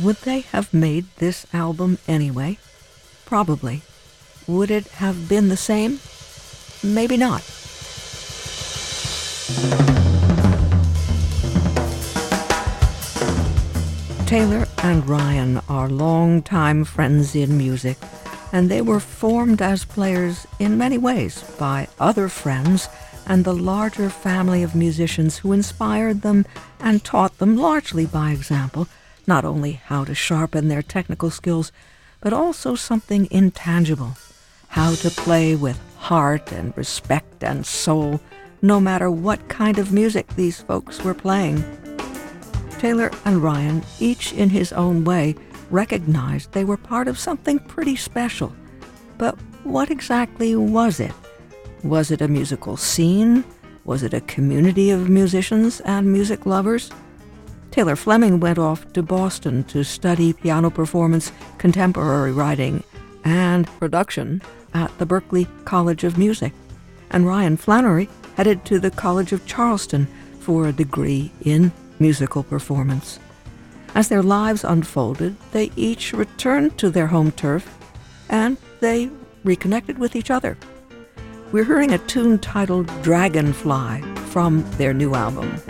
Would they have made this album anyway? Probably. Would it have been the same? Maybe not. Taylor and Ryan are longtime friends in music, and they were formed as players in many ways by other friends and the larger family of musicians who inspired them and taught them largely by example not only how to sharpen their technical skills, but also something intangible how to play with heart and respect and soul, no matter what kind of music these folks were playing. Taylor and Ryan, each in his own way, recognized they were part of something pretty special. But what exactly was it? Was it a musical scene? Was it a community of musicians and music lovers? Taylor Fleming went off to Boston to study piano performance, contemporary writing, and production at the Berklee College of Music. And Ryan Flannery headed to the College of Charleston for a degree in musical performance. As their lives unfolded, they each returned to their home turf and they reconnected with each other. We're hearing a tune titled Dragonfly from their new album.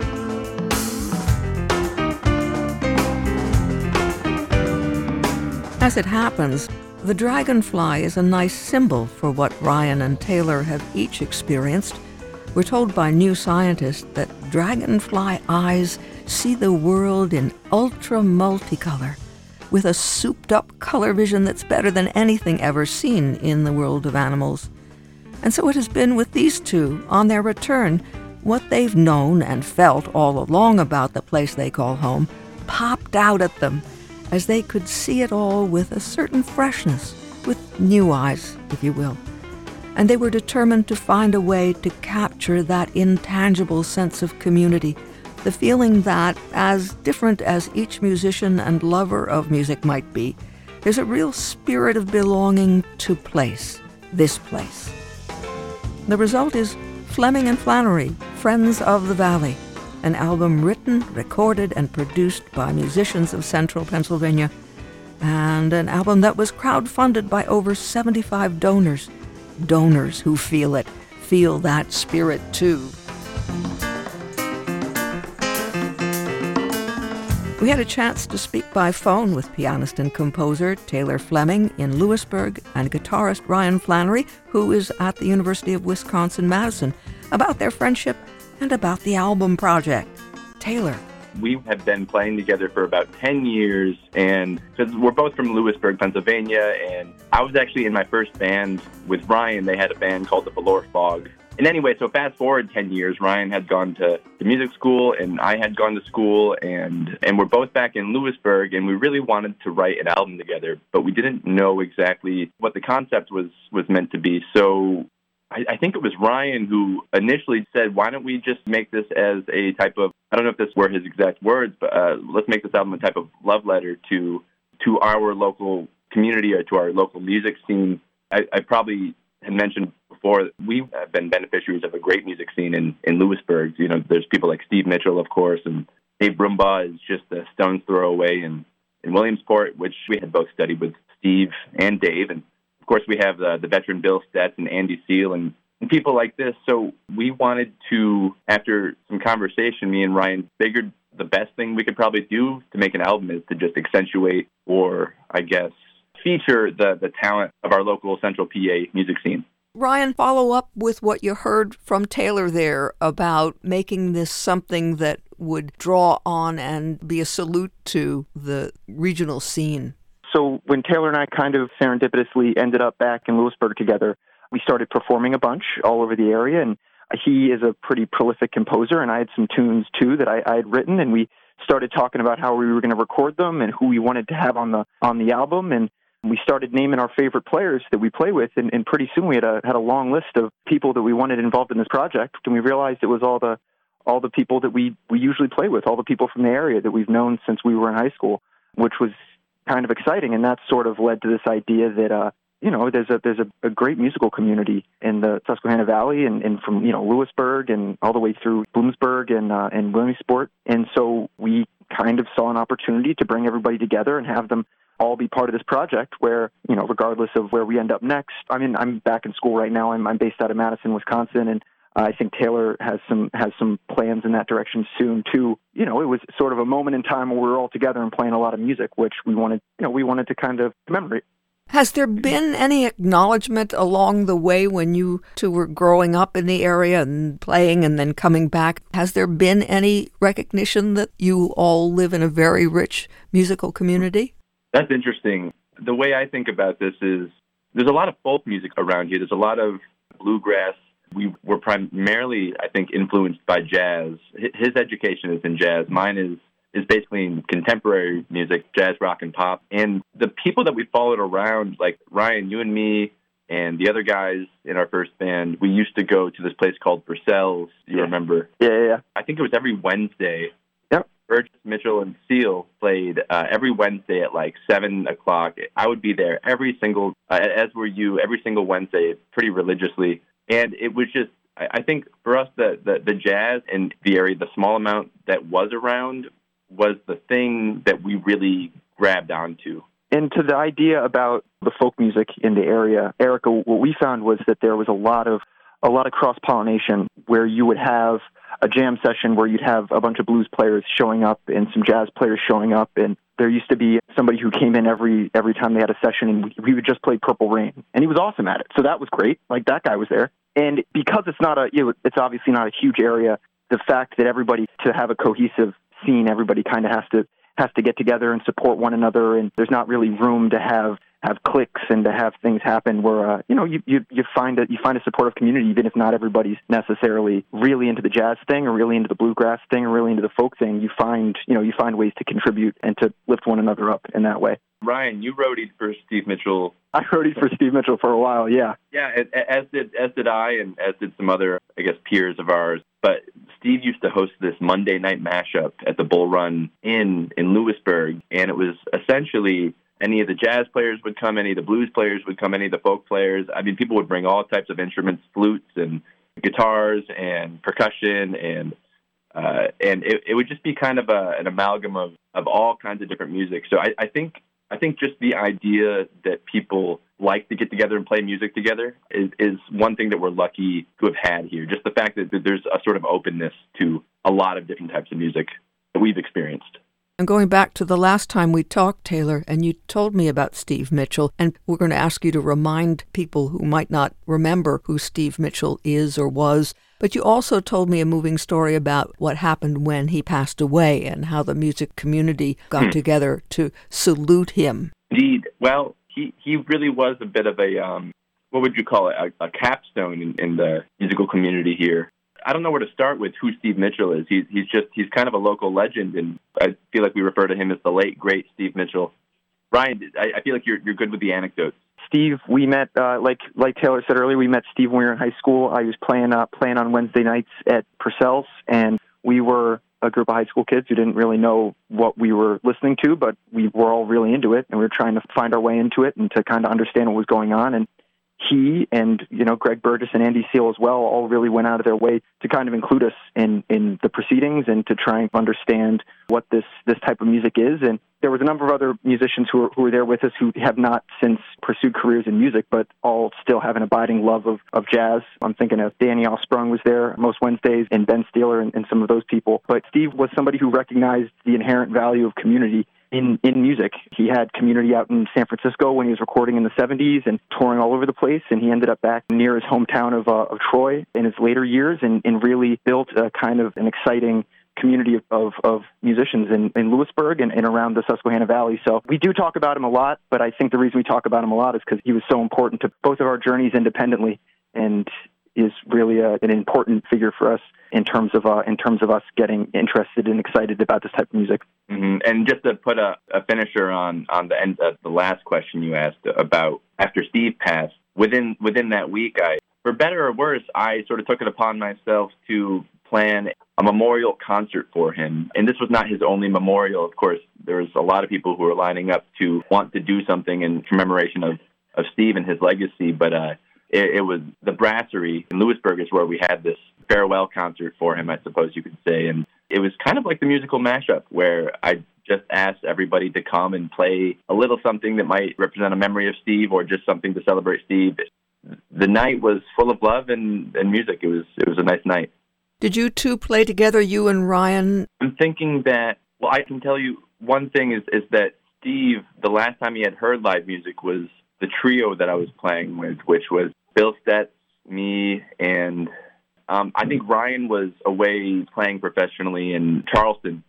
As it happens, the dragonfly is a nice symbol for what Ryan and Taylor have each experienced. We're told by new scientists that dragonfly eyes see the world in ultra multicolor, with a souped up color vision that's better than anything ever seen in the world of animals. And so it has been with these two on their return. What they've known and felt all along about the place they call home popped out at them as they could see it all with a certain freshness, with new eyes, if you will. And they were determined to find a way to capture that intangible sense of community the feeling that, as different as each musician and lover of music might be, there's a real spirit of belonging to place, this place. The result is Fleming and Flannery, Friends of the Valley, an album written, recorded, and produced by musicians of central Pennsylvania, and an album that was crowdfunded by over 75 donors. Donors who feel it, feel that spirit too. We had a chance to speak by phone with pianist and composer Taylor Fleming in Lewisburg and guitarist Ryan Flannery, who is at the University of Wisconsin Madison, about their friendship and about the album project. Taylor. We have been playing together for about 10 years, and because we're both from Lewisburg, Pennsylvania, and I was actually in my first band with Ryan. They had a band called the Valor Fog, and anyway, so fast forward 10 years, Ryan had gone to, to music school and I had gone to school and, and we're both back in Lewisburg and we really wanted to write an album together, but we didn't know exactly what the concept was, was meant to be. So I, I think it was Ryan who initially said, why don't we just make this as a type of, I don't know if this were his exact words, but uh, let's make this album a type of love letter to, to our local community or to our local music scene. I, I probably had mentioned before, we've been beneficiaries of a great music scene in, in Lewisburg. You know, there's people like Steve Mitchell, of course, and Dave Brumbaugh is just a stone's throw away in, in Williamsport, which we had both studied with Steve and Dave. And course, we have the, the veteran Bill Stetz and Andy Seal and, and people like this. So we wanted to, after some conversation, me and Ryan figured the best thing we could probably do to make an album is to just accentuate or, I guess, feature the, the talent of our local central PA music scene. Ryan, follow up with what you heard from Taylor there about making this something that would draw on and be a salute to the regional scene. So, when Taylor and I kind of serendipitously ended up back in Lewisburg together, we started performing a bunch all over the area. And he is a pretty prolific composer, and I had some tunes too that I, I had written. And we started talking about how we were going to record them and who we wanted to have on the on the album. And we started naming our favorite players that we play with, and, and pretty soon we had a had a long list of people that we wanted involved in this project, and we realized it was all the all the people that we we usually play with, all the people from the area that we've known since we were in high school, which was kind of exciting, and that sort of led to this idea that uh, you know, there's a there's a, a great musical community in the Susquehanna Valley, and, and from you know Lewisburg and all the way through Bloomsburg and uh, and Williamsport, and so we kind of saw an opportunity to bring everybody together and have them all be part of this project where, you know, regardless of where we end up next, I mean, I'm back in school right now. I'm, I'm based out of Madison, Wisconsin, and I think Taylor has some has some plans in that direction soon too. You know, it was sort of a moment in time where we were all together and playing a lot of music, which we wanted, you know, we wanted to kind of commemorate. Has there been any acknowledgement along the way when you two were growing up in the area and playing and then coming back? Has there been any recognition that you all live in a very rich musical community? That's interesting. The way I think about this is there's a lot of folk music around here. There's a lot of bluegrass. We were primarily, I think, influenced by jazz. His education is in jazz. Mine is is basically in contemporary music, jazz, rock, and pop. And the people that we followed around, like Ryan, you and me, and the other guys in our first band, we used to go to this place called Purcell's. You yeah. remember? Yeah, yeah, yeah. I think it was every Wednesday. Yep. Burgess, Mitchell, and Seal played uh, every Wednesday at like seven o'clock. I would be there every single, uh, as were you, every single Wednesday, pretty religiously. And it was just I think for us, the, the, the jazz in the area, the small amount that was around was the thing that we really grabbed onto. And to the idea about the folk music in the area, Erica, what we found was that there was a lot of a lot of cross pollination where you would have a jam session where you'd have a bunch of blues players showing up and some jazz players showing up. And there used to be somebody who came in every every time they had a session and we would just play purple rain. And he was awesome at it. So that was great. Like that guy was there. And because it's not a you know, it's obviously not a huge area the fact that everybody to have a cohesive scene, everybody kind of has to has to get together and support one another, and there's not really room to have have clicks and to have things happen where uh, you know you, you you find a you find a supportive community even if not everybody's necessarily really into the jazz thing or really into the bluegrass thing or really into the folk thing you find you know you find ways to contribute and to lift one another up in that way Ryan, you roadied for Steve Mitchell. I roadied for Steve Mitchell for a while, yeah. Yeah, as did as did I, and as did some other, I guess, peers of ours. But Steve used to host this Monday night mashup at the Bull Run Inn in Lewisburg, and it was essentially any of the jazz players would come, any of the blues players would come, any of the folk players. I mean, people would bring all types of instruments, flutes and guitars and percussion, and uh, and it, it would just be kind of a, an amalgam of, of all kinds of different music. So I, I think I think just the idea that people like to get together and play music together is, is one thing that we're lucky to have had here. Just the fact that there's a sort of openness to a lot of different types of music that we've experienced. And going back to the last time we talked, Taylor, and you told me about Steve Mitchell, and we're going to ask you to remind people who might not remember who Steve Mitchell is or was. But you also told me a moving story about what happened when he passed away and how the music community got hmm. together to salute him. Indeed. Well, he, he really was a bit of a, um, what would you call it, a, a capstone in, in the musical community here. I don't know where to start with who Steve Mitchell is. He's he's just he's kind of a local legend, and I feel like we refer to him as the late great Steve Mitchell. Ryan, I, I feel like you're you're good with the anecdotes. Steve, we met uh, like like Taylor said earlier. We met Steve when we were in high school. I was playing uh, playing on Wednesday nights at Purcell's, and we were a group of high school kids who didn't really know what we were listening to, but we were all really into it, and we were trying to find our way into it and to kind of understand what was going on. And he and you know Greg Burgess and Andy Seal as well all really went out of their way to kind of include us in in the proceedings and to try and understand what this this type of music is and there was a number of other musicians who were, who were there with us who have not since pursued careers in music, but all still have an abiding love of, of jazz. I'm thinking of Danny Allsprung was there most Wednesdays, and Ben Steeler, and, and some of those people. But Steve was somebody who recognized the inherent value of community in, in music. He had community out in San Francisco when he was recording in the 70s and touring all over the place. And he ended up back near his hometown of, uh, of Troy in his later years and, and really built a kind of an exciting community of, of, musicians in, in Lewisburg and, and around the Susquehanna Valley. So we do talk about him a lot, but I think the reason we talk about him a lot is because he was so important to both of our journeys independently and is really a, an important figure for us in terms of uh, in terms of us getting interested and excited about this type of music. Mm-hmm. And just to put a, a finisher on on the end of the last question you asked about after Steve passed, within within that week, I for better or worse, I sort of took it upon myself to plan a memorial concert for him. And this was not his only memorial. Of course, there was a lot of people who were lining up to want to do something in commemoration of of Steve and his legacy, but uh, it, it was the Brasserie in Lewisburg is where we had this farewell concert for him, I suppose you could say. And it was kind of like the musical mashup where I just asked everybody to come and play a little something that might represent a memory of Steve or just something to celebrate Steve. The night was full of love and, and music. It was it was a nice night. Did you two play together, you and Ryan? I'm thinking that well I can tell you one thing is is that Steve the last time he had heard live music was the trio that I was playing with, which was Bill Stetz, me, and um, I think Ryan was away playing professionally in Charleston.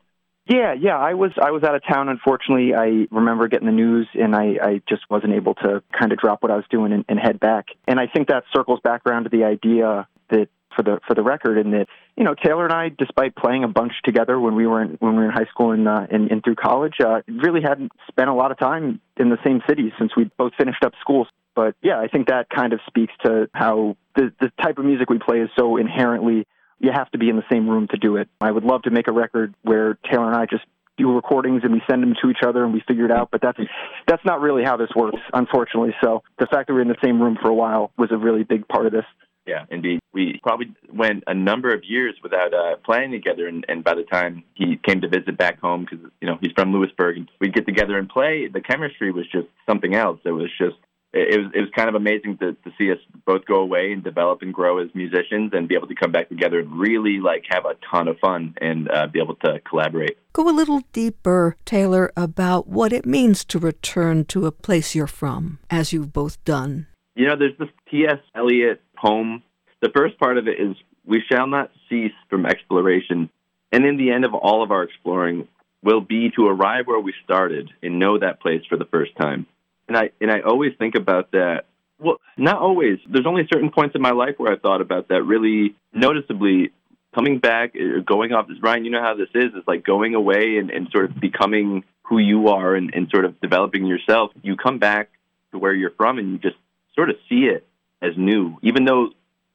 Yeah, yeah. I was I was out of town. Unfortunately, I remember getting the news, and I, I just wasn't able to kind of drop what I was doing and, and head back. And I think that circles back around to the idea that for the for the record, and that you know Taylor and I, despite playing a bunch together when we were in, when we were in high school and uh, and, and through college, uh, really hadn't spent a lot of time in the same city since we both finished up school. But yeah, I think that kind of speaks to how the the type of music we play is so inherently you have to be in the same room to do it. I would love to make a record where Taylor and I just do recordings and we send them to each other and we figure it out, but that's that's not really how this works, unfortunately. So the fact that we we're in the same room for a while was a really big part of this. Yeah, indeed. We probably went a number of years without uh, playing together, and, and by the time he came to visit back home, because you know he's from Lewisburg, and we'd get together and play. The chemistry was just something else. It was just it was it was kind of amazing to to see us both go away and develop and grow as musicians and be able to come back together and really like have a ton of fun and uh, be able to collaborate. Go a little deeper, Taylor, about what it means to return to a place you're from, as you've both done. You know, there's this T.S. Eliot poem. The first part of it is, "We shall not cease from exploration, and in the end of all of our exploring." Will be to arrive where we started and know that place for the first time and I and I always think about that. Well, not always. There's only certain points in my life where I thought about that really noticeably. Coming back, uh, going off, Ryan, you know how this is. It's like going away and, and sort of becoming who you are and, and sort of developing yourself. You come back to where you're from and you just sort of see it as new, even though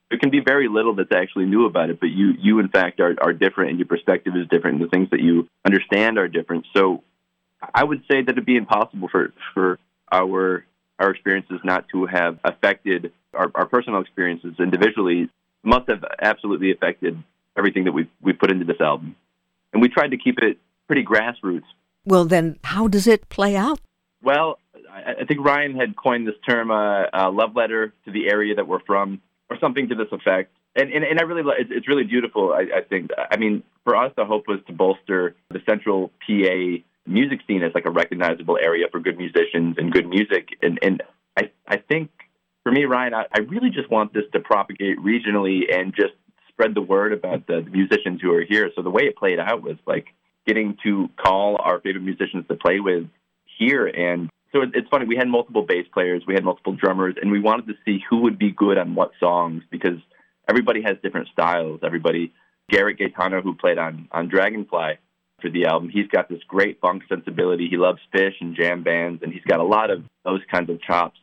there can be very little that's actually new about it. But you, you in fact, are, are different, and your perspective is different, and the things that you understand are different. So, I would say that it'd be impossible for for our our experiences not to have affected our, our personal experiences individually must have absolutely affected everything that we we put into this album. And we tried to keep it pretty grassroots. Well, then, how does it play out? Well, I, I think Ryan had coined this term uh, uh, "love letter to the area that we're from," or something to this effect. And and, and I really it's, it's really beautiful. I, I think. I mean, for us, the hope was to bolster the central PA music scene as like a recognizable area for good musicians and good music. And and I I think for me, Ryan, I, I really just want this to propagate regionally and just spread the word about the, the musicians who are here. So the way it played out was like getting to call our favorite musicians to play with here and so it's funny. We had multiple bass players, we had multiple drummers, and we wanted to see who would be good on what songs because everybody has different styles. Everybody, Garrett Gaetano, who played on on Dragonfly, for the album. He's got this great funk sensibility. He loves Phish and jam bands, and he's got a lot of those kinds of chops.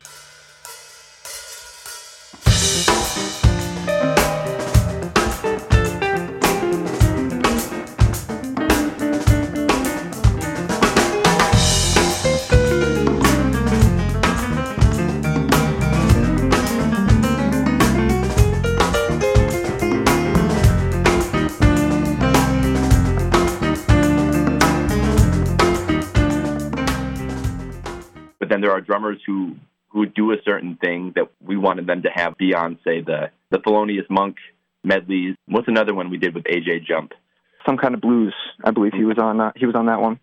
Drummers who who do a certain thing that we wanted them to have beyond, say, the the Thelonious Monk medleys. What's another one we did with AJ Jump? Some kind of blues. I believe he was on. Uh, he was on that one.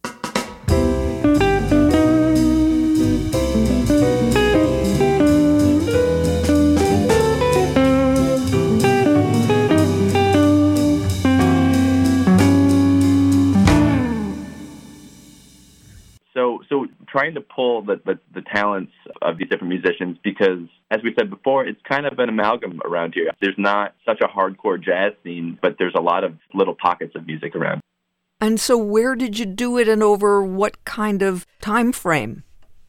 Pull the, the, the, talents of these different musicians because, as we said before, it's kind of an amalgam around here. There's not such a hardcore jazz scene, but there's a lot of little pockets of music around. And so, where did you do it, and over what kind of time frame?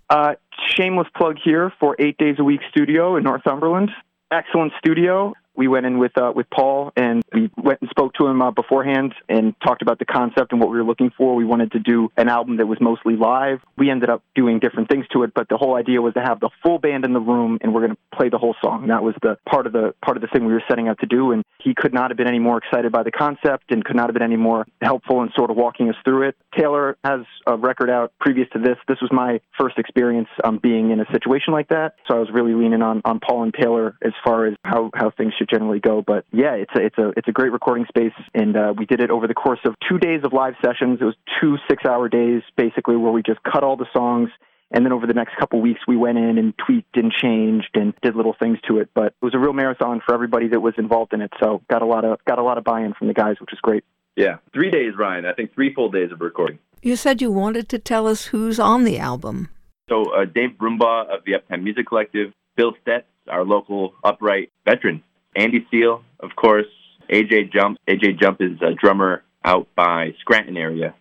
Uh, shameless plug here for Eight Days a Week Studio in Northumberland. Excellent studio. We went in with uh, with Paul and we went and spoke to him uh, beforehand and talked about the concept and what we were looking for. We wanted to do an album that was mostly live. We ended up doing different things to it, but the whole idea was to have the full band in the room and we're going to play the whole song. That was the part of the part of the thing we were setting out to do. And he could not have been any more excited by the concept and could not have been any more helpful in sort of walking us through it. Taylor has a record out previous to this. This was my first experience um, being in a situation like that, so I was really leaning on on Paul and Taylor as far as how how things should generally go. But yeah, it's a it's a it's a great recording space, and uh, we did it over the course of two days of live sessions. It was two six hour days basically where we just cut all the songs and then over the next couple weeks, we went in and tweaked and changed and did little things to it. But it was a real marathon for everybody that was involved in it. So got a lot of got a lot of buy-in from the guys, which is great. Yeah, three days, Ryan. I think three full days of recording. You said you wanted to tell us who's on the album. So uh, Dave Brumbaugh of the Uptown Music Collective, Bill Stetz, our local upright veteran, Andy Steele, of course, AJ Jump. AJ Jump is a drummer out by Scranton area.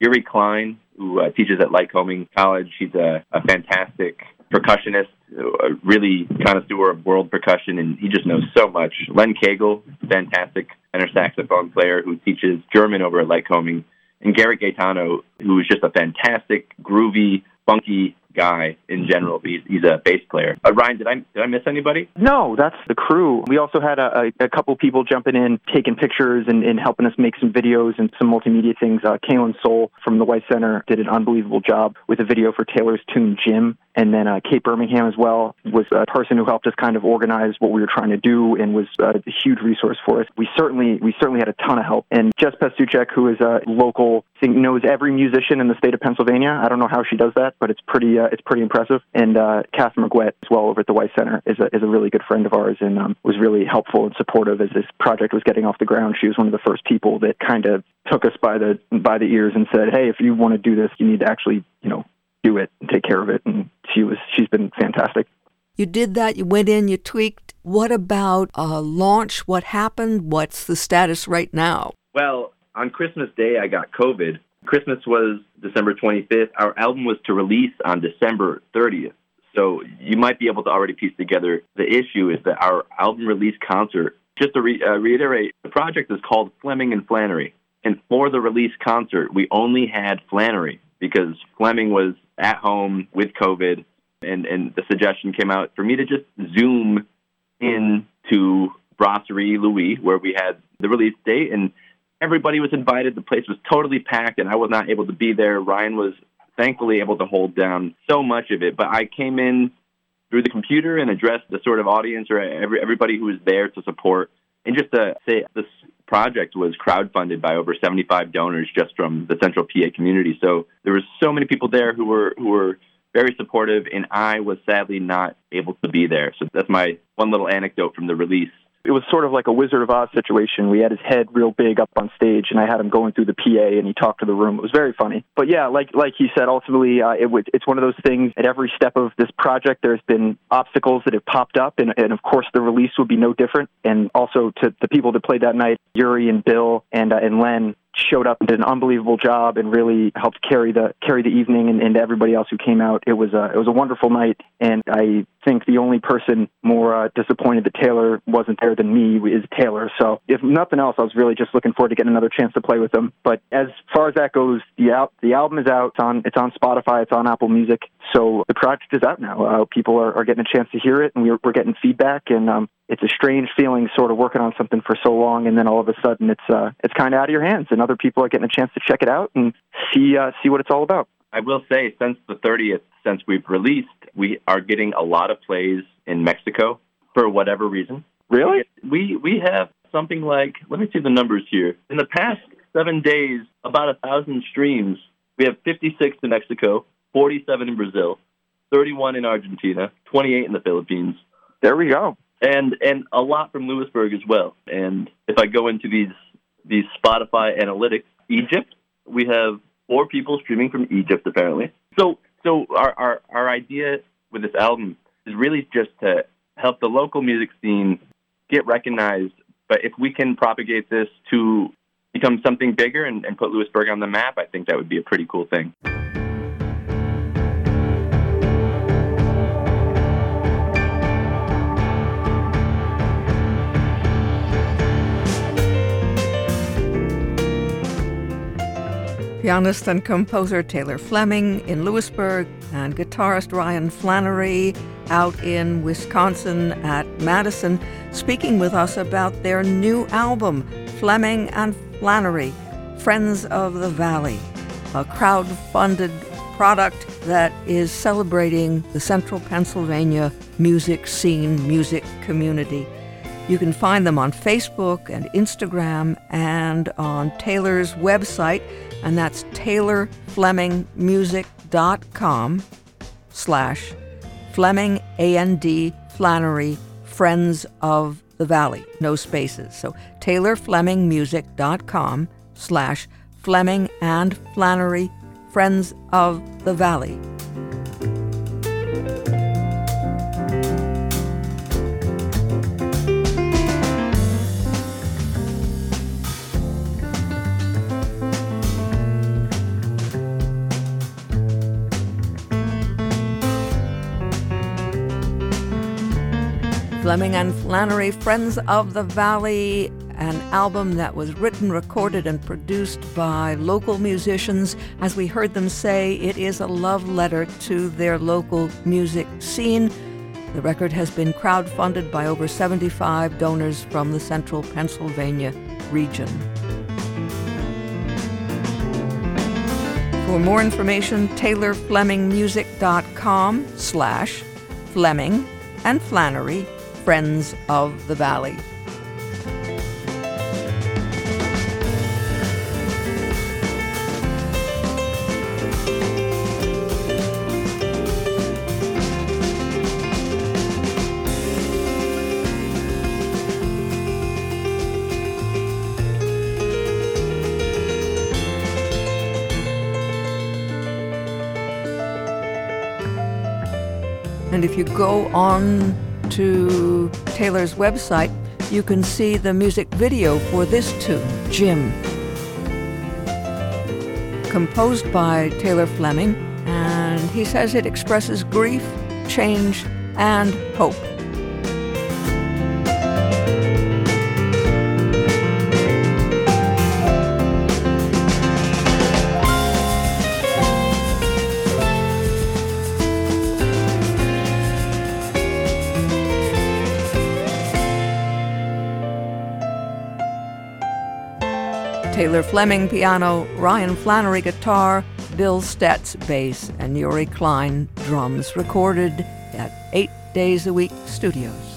Yuri Klein, who uh, teaches at Lycoming College. He's a, a fantastic percussionist, a really connoisseur of world percussion, and he just knows so much. Len Kegel, fantastic tenor saxophone player who teaches German over at Lycoming. And Garrett Gaetano, who is just a fantastic, groovy, funky guy in general. He's, he's a bass player. Uh, Ryan, did I did I miss anybody? No, that's the crew. We also had a, a, a couple people jumping in, taking pictures and, and, helping us make some videos and some multimedia things. Uh, Kaylin Soul from the White Center did an unbelievable job with a video for Taylor's tune Jim. And then uh, Kate Birmingham as well was a person who helped us kind of organize what we were trying to do and was a huge resource for us. We certainly we certainly had a ton of help. And Jess Pastuchek, who is a local, think knows every musician in the state of Pennsylvania. I don't know how she does that, but it's pretty uh, it's pretty impressive. And uh, Catherine McGuett as well over at the White Center is a is a really good friend of ours and um, was really helpful and supportive as this project was getting off the ground. She was one of the first people that kind of took us by the by the ears and said, "Hey, if you want to do this, you need to actually you know do it and take care of it. And she was she's been fantastic. You did that. You went in. You tweaked. What about uh, launch? What happened? What's the status right now? Well, on Christmas Day, I got COVID. Christmas was December 25th. Our album was to release on December 30th. So you might be able to already piece together the issue is that our album release concert, just to re- uh, reiterate, the project is called Fleming and Flannery. And for the release concert, we only had Flannery because Fleming was at home with COVID, and and the suggestion came out for me to just zoom in to Brasserie Louis, where we had the release date, and everybody was invited. The place was totally packed, and I was not able to be there. Ryan was thankfully able to hold down so much of it, but I came in through the computer and addressed the sort of audience or every, everybody who was there to support. And just to say, this project was crowdfunded by over 75 donors just from the Central PA community. So there were so many people there who were who were very supportive, and I was sadly not able to be there. So that's my one little anecdote from the release it was sort of like a Wizard of Oz situation. We had his head real big up on stage, and I had him going through the PA, and he talked to the room. It was very funny. But yeah, like like he said, ultimately, uh, it was, it's one of those things. At every step of this project, there's been obstacles that have popped up, and, and of course, the release would be no different. And also to the people that played that night, Yuri and Bill and uh, and Len, showed up and did an unbelievable job and really helped carry the carry the evening and, and everybody else who came out. It was a it was a wonderful night, and I think the only person more uh, disappointed that Taylor wasn't there than me is Taylor. So if nothing else, I was really just looking forward to getting another chance to play with him. But as far as that goes, the al- the album is out. It's on it's on Spotify. It's on Apple Music. So the project is out now. Uh, people are, are getting a chance to hear it, and we're, we're getting feedback. And um, it's a strange feeling, sort of working on something for so long, and then all of a sudden, it's uh, it's kind of out of your hands, and other people are getting a chance to check it out and see uh, see what it's all about. I will say, since the 30th, since we've released, we are getting a lot of plays in Mexico for whatever reason. Really? We we have something like let me see the numbers here. In the past seven days, about a thousand streams. We have 56 in Mexico, 47 in Brazil, 31 in Argentina, 28 in the Philippines. There we go. And and a lot from Lewisburg as well. And if I go into these these Spotify analytics, Egypt, we have four people streaming from Egypt apparently. So so our our, our idea with this album is really just to help the local music scene get recognized. But if we can propagate this to become something bigger and, and put Lewisburg on the map, I think that would be a pretty cool thing. Pianist and composer Taylor Fleming in Lewisburg and guitarist Ryan Flannery out in Wisconsin at Madison speaking with us about their new album, Fleming and Flannery, Friends of the Valley, a crowd-funded product that is celebrating the central Pennsylvania music scene, music community. You can find them on Facebook and Instagram and on Taylor's website, and that's taylorflemingmusic.com slash Fleming, A-N-D, Flannery, Friends of the Valley, no spaces. So taylorflemingmusic.com slash Fleming and Flannery, Friends of the Valley. Fleming and Flannery, Friends of the Valley, an album that was written, recorded, and produced by local musicians. As we heard them say, it is a love letter to their local music scene. The record has been crowdfunded by over 75 donors from the central Pennsylvania region. For more information, taylorflemingmusic.com slash Fleming and Flannery Friends of the Valley. And if you go on to Taylor's website, you can see the music video for this tune, Jim. Composed by Taylor Fleming, and he says it expresses grief, change, and hope. Taylor Fleming piano, Ryan Flannery guitar, Bill Stetz bass, and Yuri Klein drums, recorded at Eight Days a Week Studios.